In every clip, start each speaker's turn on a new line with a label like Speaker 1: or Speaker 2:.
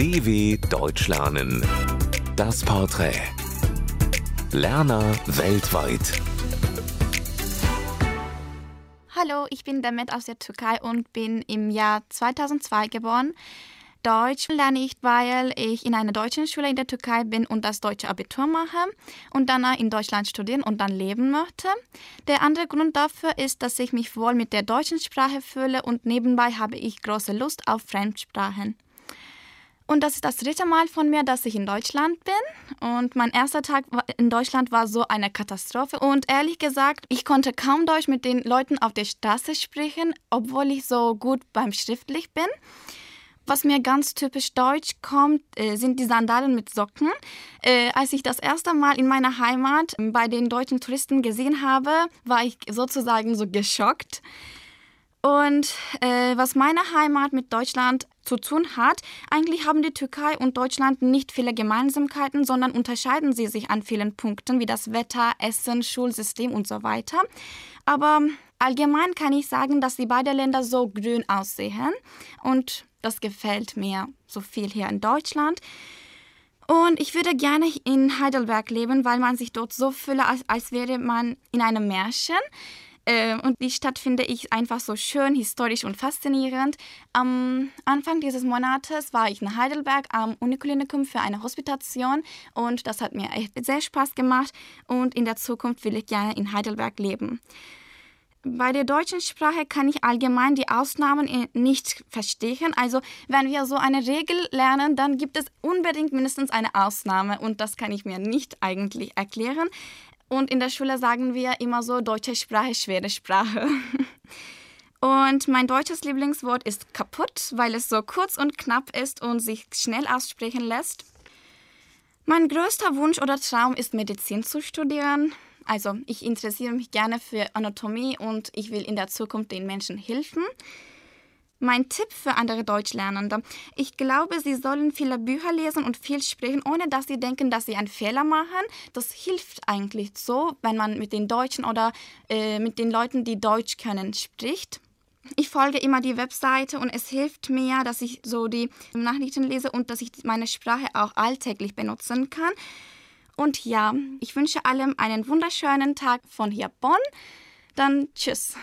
Speaker 1: DW Deutsch lernen. Das Porträt. Lerner weltweit.
Speaker 2: Hallo, ich bin Demet aus der Türkei und bin im Jahr 2002 geboren. Deutsch lerne ich, weil ich in einer deutschen Schule in der Türkei bin und das deutsche Abitur mache und danach in Deutschland studieren und dann leben möchte. Der andere Grund dafür ist, dass ich mich wohl mit der deutschen Sprache fühle und nebenbei habe ich große Lust auf Fremdsprachen. Und das ist das dritte Mal von mir, dass ich in Deutschland bin. Und mein erster Tag in Deutschland war so eine Katastrophe. Und ehrlich gesagt, ich konnte kaum Deutsch mit den Leuten auf der Straße sprechen, obwohl ich so gut beim Schriftlich bin. Was mir ganz typisch deutsch kommt, äh, sind die Sandalen mit Socken. Äh, als ich das erste Mal in meiner Heimat bei den deutschen Touristen gesehen habe, war ich sozusagen so geschockt. Und äh, was meine Heimat mit Deutschland zu tun hat, eigentlich haben die Türkei und Deutschland nicht viele Gemeinsamkeiten, sondern unterscheiden sie sich an vielen Punkten, wie das Wetter, Essen, Schulsystem und so weiter. Aber allgemein kann ich sagen, dass die beiden Länder so grün aussehen und das gefällt mir so viel hier in Deutschland. Und ich würde gerne in Heidelberg leben, weil man sich dort so fühle, als, als wäre man in einem Märchen. Äh, und die Stadt finde ich einfach so schön, historisch und faszinierend. Am Anfang dieses Monates war ich in Heidelberg am Uniklinikum für eine Hospitation und das hat mir echt sehr Spaß gemacht und in der Zukunft will ich gerne in Heidelberg leben. Bei der deutschen Sprache kann ich allgemein die Ausnahmen nicht verstehen. Also wenn wir so eine Regel lernen, dann gibt es unbedingt mindestens eine Ausnahme und das kann ich mir nicht eigentlich erklären. Und in der Schule sagen wir immer so, deutsche Sprache, schwere Sprache. Und mein deutsches Lieblingswort ist kaputt, weil es so kurz und knapp ist und sich schnell aussprechen lässt. Mein größter Wunsch oder Traum ist Medizin zu studieren. Also ich interessiere mich gerne für Anatomie und ich will in der Zukunft den Menschen helfen. Mein Tipp für andere Deutschlernende. Ich glaube, sie sollen viele Bücher lesen und viel sprechen, ohne dass sie denken, dass sie einen Fehler machen. Das hilft eigentlich so, wenn man mit den Deutschen oder äh, mit den Leuten, die Deutsch können, spricht. Ich folge immer die Webseite und es hilft mir, dass ich so die Nachrichten lese und dass ich meine Sprache auch alltäglich benutzen kann. Und ja, ich wünsche allem einen wunderschönen Tag von hier Bonn. Dann tschüss.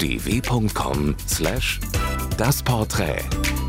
Speaker 1: dw.com/das Porträt